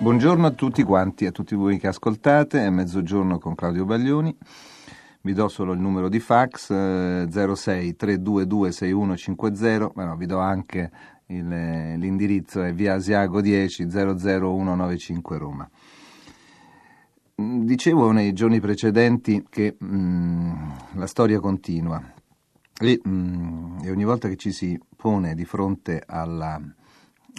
Buongiorno a tutti quanti, a tutti voi che ascoltate, è mezzogiorno con Claudio Baglioni. Vi do solo il numero di fax eh, 06 322 6150, ma no, vi do anche il, eh, l'indirizzo è via Asiago 10 00195 Roma. Mm, Dicevo nei giorni precedenti che mm, la storia continua e, mm, e ogni volta che ci si pone di fronte alla,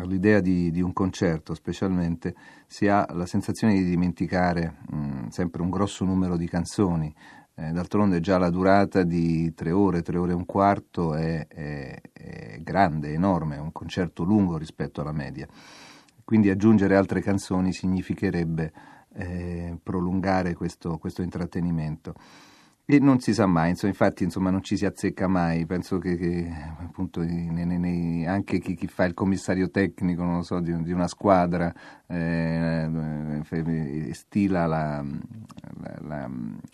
all'idea di, di un concerto, specialmente, si ha la sensazione di dimenticare mm, sempre un grosso numero di canzoni. Eh, d'altronde già la durata di tre ore, tre ore e un quarto è, è- è grande, enorme, è un concerto lungo rispetto alla media. Quindi aggiungere altre canzoni significherebbe eh, prolungare questo, questo intrattenimento. E non si sa mai, insomma, infatti insomma, non ci si azzecca mai, penso che, che, appunto nei- nei- nei- anche chi, chi fa il commissario tecnico so, di, di una squadra eh, stila la, la- la-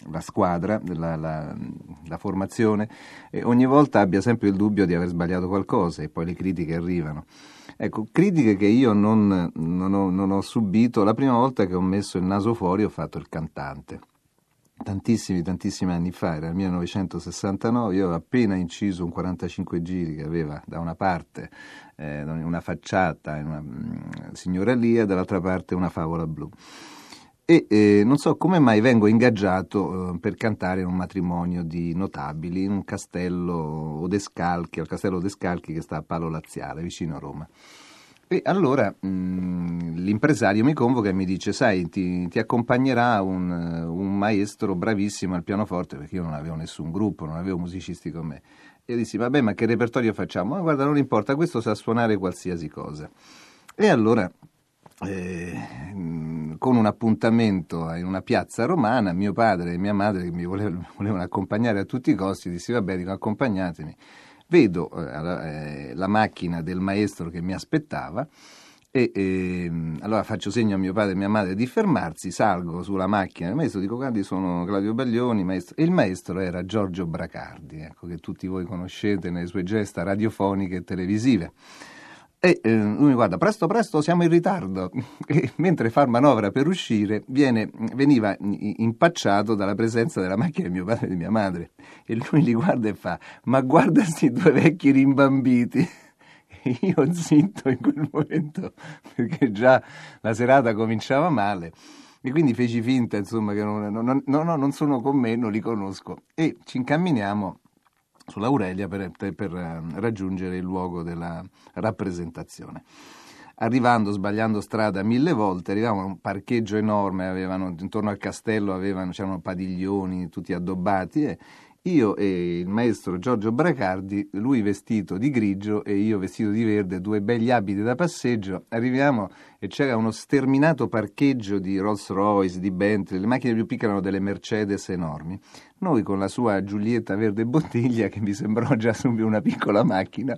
la squadra, la formazione e ogni volta abbia sempre il dubbio di aver sbagliato qualcosa e poi le critiche arrivano. Ecco, critiche che io non, non ho, non ho subito. La prima volta che ho messo il naso fuori ho fatto il cantante tantissimi, tantissimi anni fa, era il 1969, io avevo appena inciso un 45 giri che aveva da una parte eh, una facciata, una mm, signoralia, dall'altra parte una favola blu. E eh, non so come mai vengo ingaggiato eh, per cantare in un matrimonio di notabili in un castello Odescalchi, al castello Odescalchi che sta a Palo Laziale, vicino a Roma. E allora mh, l'impresario mi convoca e mi dice: Sai, ti, ti accompagnerà un, un maestro bravissimo al pianoforte, perché io non avevo nessun gruppo, non avevo musicisti con me. E io dissi: Vabbè, ma che repertorio facciamo? Ma guarda, non importa, questo sa suonare qualsiasi cosa. E allora, eh, mh, con un appuntamento in una piazza romana, mio padre e mia madre che mi volevano accompagnare a tutti i costi, dissi: Vabbè, dico, accompagnatemi. Vedo eh, la- eh, la macchina del maestro che mi aspettava e ehm, allora faccio segno a mio padre e mia madre di fermarsi, salgo sulla macchina del maestro, dico guardi sono Claudio Baglioni, maestro. e il maestro era Giorgio Bracardi, ecco, che tutti voi conoscete nelle sue gesta radiofoniche e televisive. E eh, lui mi guarda, presto, presto, siamo in ritardo. E mentre fa manovra per uscire, viene- veniva impacciato dalla presenza della macchina di mio padre e di mia madre. E lui li guarda e fa, ma guarda questi due vecchi rimbambiti. E io zitto in quel momento, perché già la serata cominciava male. E quindi feci finta, insomma, che non, non- no, no, non sono con me, non li conosco. E ci incamminiamo sull'Aurelia per, per, eh, raggiungere il luogo della rappresentazione. Arrivando, sbagliando strada mille volte, arrivavamo a un parcheggio enorme, avevano, intorno al castello avevano, c'erano padiglioni tutti addobbati e io e il maestro Giorgio Bracardi, lui vestito di grigio e io vestito di verde, due begli abiti da passeggio, arriviamo e c'era uno sterminato parcheggio di Rolls Royce, di Bentley, le macchine più piccole erano delle Mercedes enormi. Noi con la sua Giulietta verde bottiglia, che mi sembrò già subito una piccola macchina,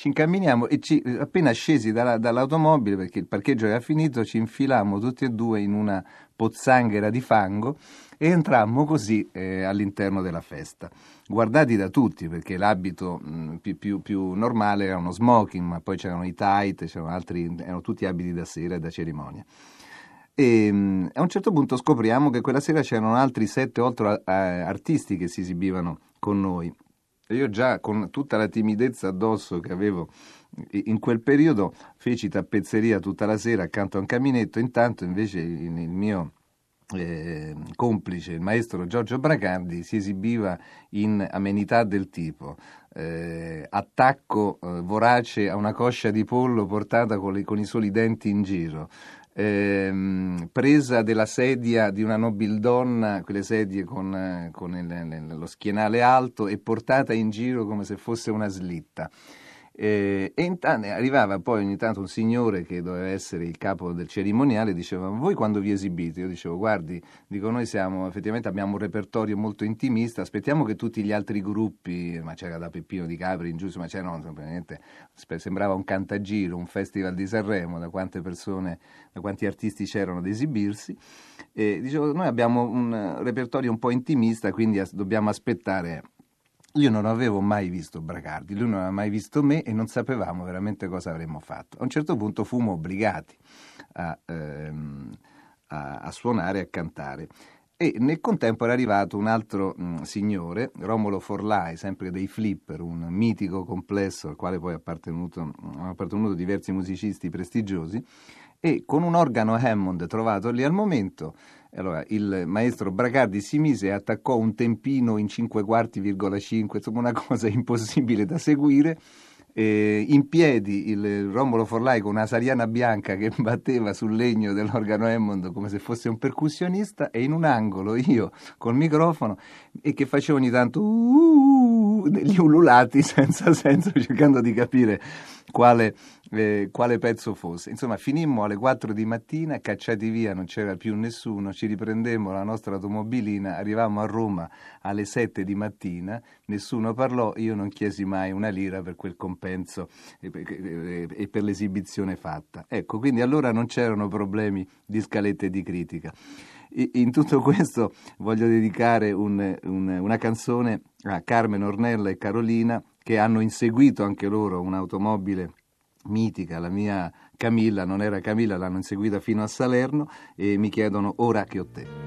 ci incamminiamo e ci- appena scesi dalla- dall'automobile, perché il parcheggio era finito, ci infilammo tutti e due in una pozzanghera di fango e entrammo così eh, all'interno della festa. Guardati da tutti, perché l'abito mh, più, più- più normale era uno smoking, ma poi c'erano i tight, c'erano altri, erano tutti abiti da sera e da cerimonia. E mh, a un certo punto scopriamo che quella sera c'erano altri 7-8 artisti che si esibivano con noi. Io già con tutta la timidezza addosso che avevo in quel periodo feci tappezzeria tutta la sera accanto a un caminetto, intanto invece il mio eh, complice, il maestro Giorgio Bracardi, si esibiva in amenità del tipo eh, attacco eh, vorace a una coscia di pollo portata con, le, con i soli denti in giro, ehm, presa della sedia di una nobildonna, quelle sedie con, con il, lo schienale alto, e portata in giro come se fosse una slitta. Eh, e intanto, arrivava poi ogni tanto un signore che doveva essere il capo del cerimoniale e diceva voi quando vi esibite? Io dicevo guardi, dico noi siamo, effettivamente abbiamo un repertorio molto intimista, aspettiamo che tutti gli altri gruppi, ma c'era da Peppino di Capri in giù, ma c'era niente, sembrava un cantagiro, un festival di Sanremo, da quante persone, da quanti artisti c'erano ad esibirsi. E dicevo noi abbiamo un repertorio un po' intimista, quindi as- dobbiamo aspettare io non avevo mai visto Bracardi, lui non aveva mai visto me e non sapevamo veramente cosa avremmo fatto. A un certo punto fummo obbligati a, ehm, a, a suonare e a cantare. E nel contempo era arrivato un altro mh, signore, Romolo Forlai, sempre dei Flipper, un mitico complesso al quale poi hanno appartenuto diversi musicisti prestigiosi, e con un organo Hammond trovato lì al momento allora, il maestro Bracardi si mise e attaccò un tempino in 5 quarti,5, insomma una cosa impossibile da seguire. Eh, in piedi il Romolo Forlai con una sariana bianca che batteva sul legno dell'organo Hammond come se fosse un percussionista e in un angolo io col microfono e che facevo ogni tanto uh, degli ululati senza senso cercando di capire quale, eh, quale, pezzo fosse. Insomma, finimmo alle 4 di mattina, cacciati via, non c'era più nessuno, ci riprendemmo la nostra automobilina, arrivavamo a Roma alle 7 di mattina, nessuno parlò, io non chiesi mai una lira per quel compenso e per, e per l'esibizione fatta. Ecco, quindi allora non c'erano problemi di scalette di critica. In tutto questo voglio dedicare un, un, una canzone a Carmen Ornella e Carolina che hanno inseguito anche loro un'automobile mitica, la mia Camilla, non era Camilla, l'hanno inseguita fino a Salerno e mi chiedono ora che ho te.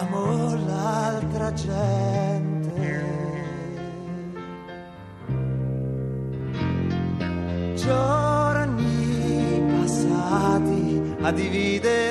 Amo l'altra gente. Giorni passati a dividere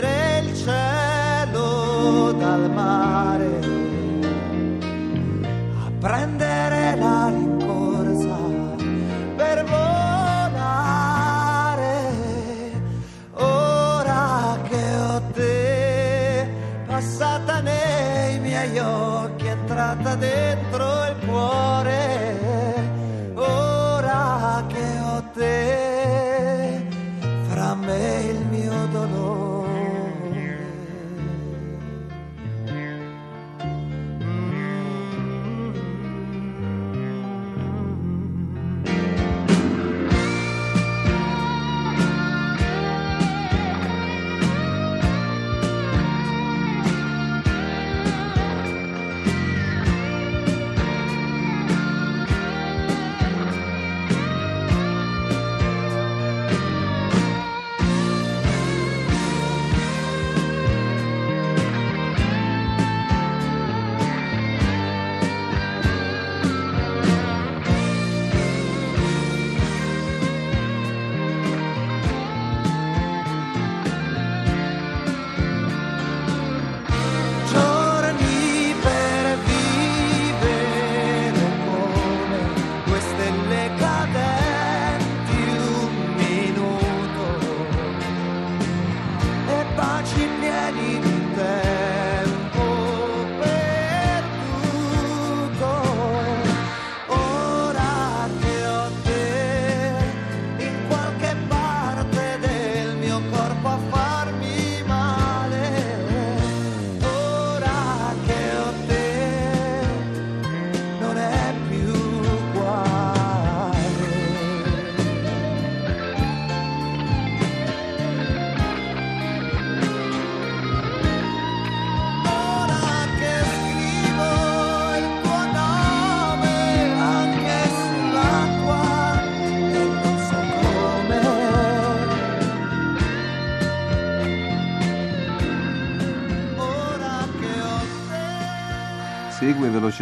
miei occhi, entrata dentro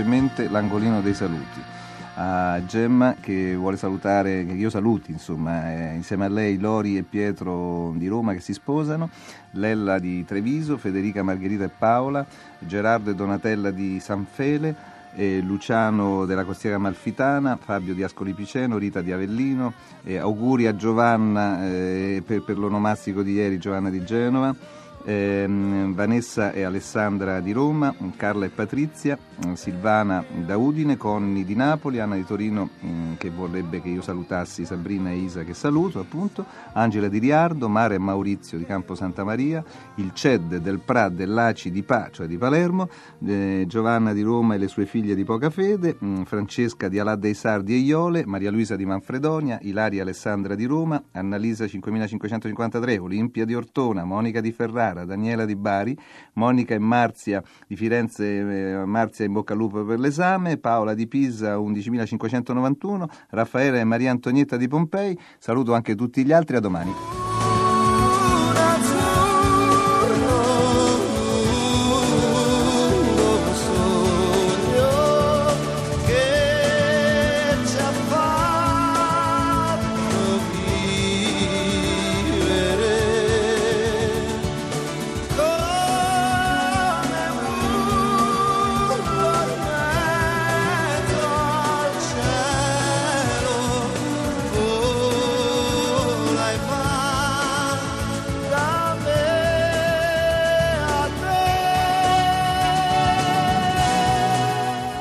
velocemente l'angolino dei saluti. A Gemma che vuole salutare, che io saluti insomma, eh, insieme a lei Lori e Pietro di Roma che si sposano, Lella di Treviso, Federica Margherita e Paola, Gerardo e Donatella di San Fele, eh, Luciano della Costiera Malfitana, Fabio di Ascoli Piceno, Rita di Avellino, eh, auguri a Giovanna eh, per, per l'onomastico di ieri, Giovanna di Genova ehm, Vanessa e Alessandra di Roma, Carla e Patrizia, Silvana da Udine, Conny di Napoli, Anna di Torino mm, che vorrebbe che io salutassi Sabrina e Isa che saluto appunto, Angela di Riardo, Mare e Maurizio di Campo Santa Maria, il CED del Pra dell'Aci di Pa, cioè di Palermo, eh, Giovanna di Roma e le sue figlie di poca fede, mm, Francesca di Alà dei Sardi e Iole, Maria Luisa di Manfredonia, Ilaria Alessandra di Roma, Annalisa 5553, Olimpia di Ortona, Monica di Ferrara, Ferrara, Daniela Di Bari, Monica e Marzia di Firenze, eh, Marzia in bocca al lupo per l'esame, Paola di Pisa 11.591, Raffaele e Maria Antonietta di Pompei. Saluto anche tutti gli altri, a domani.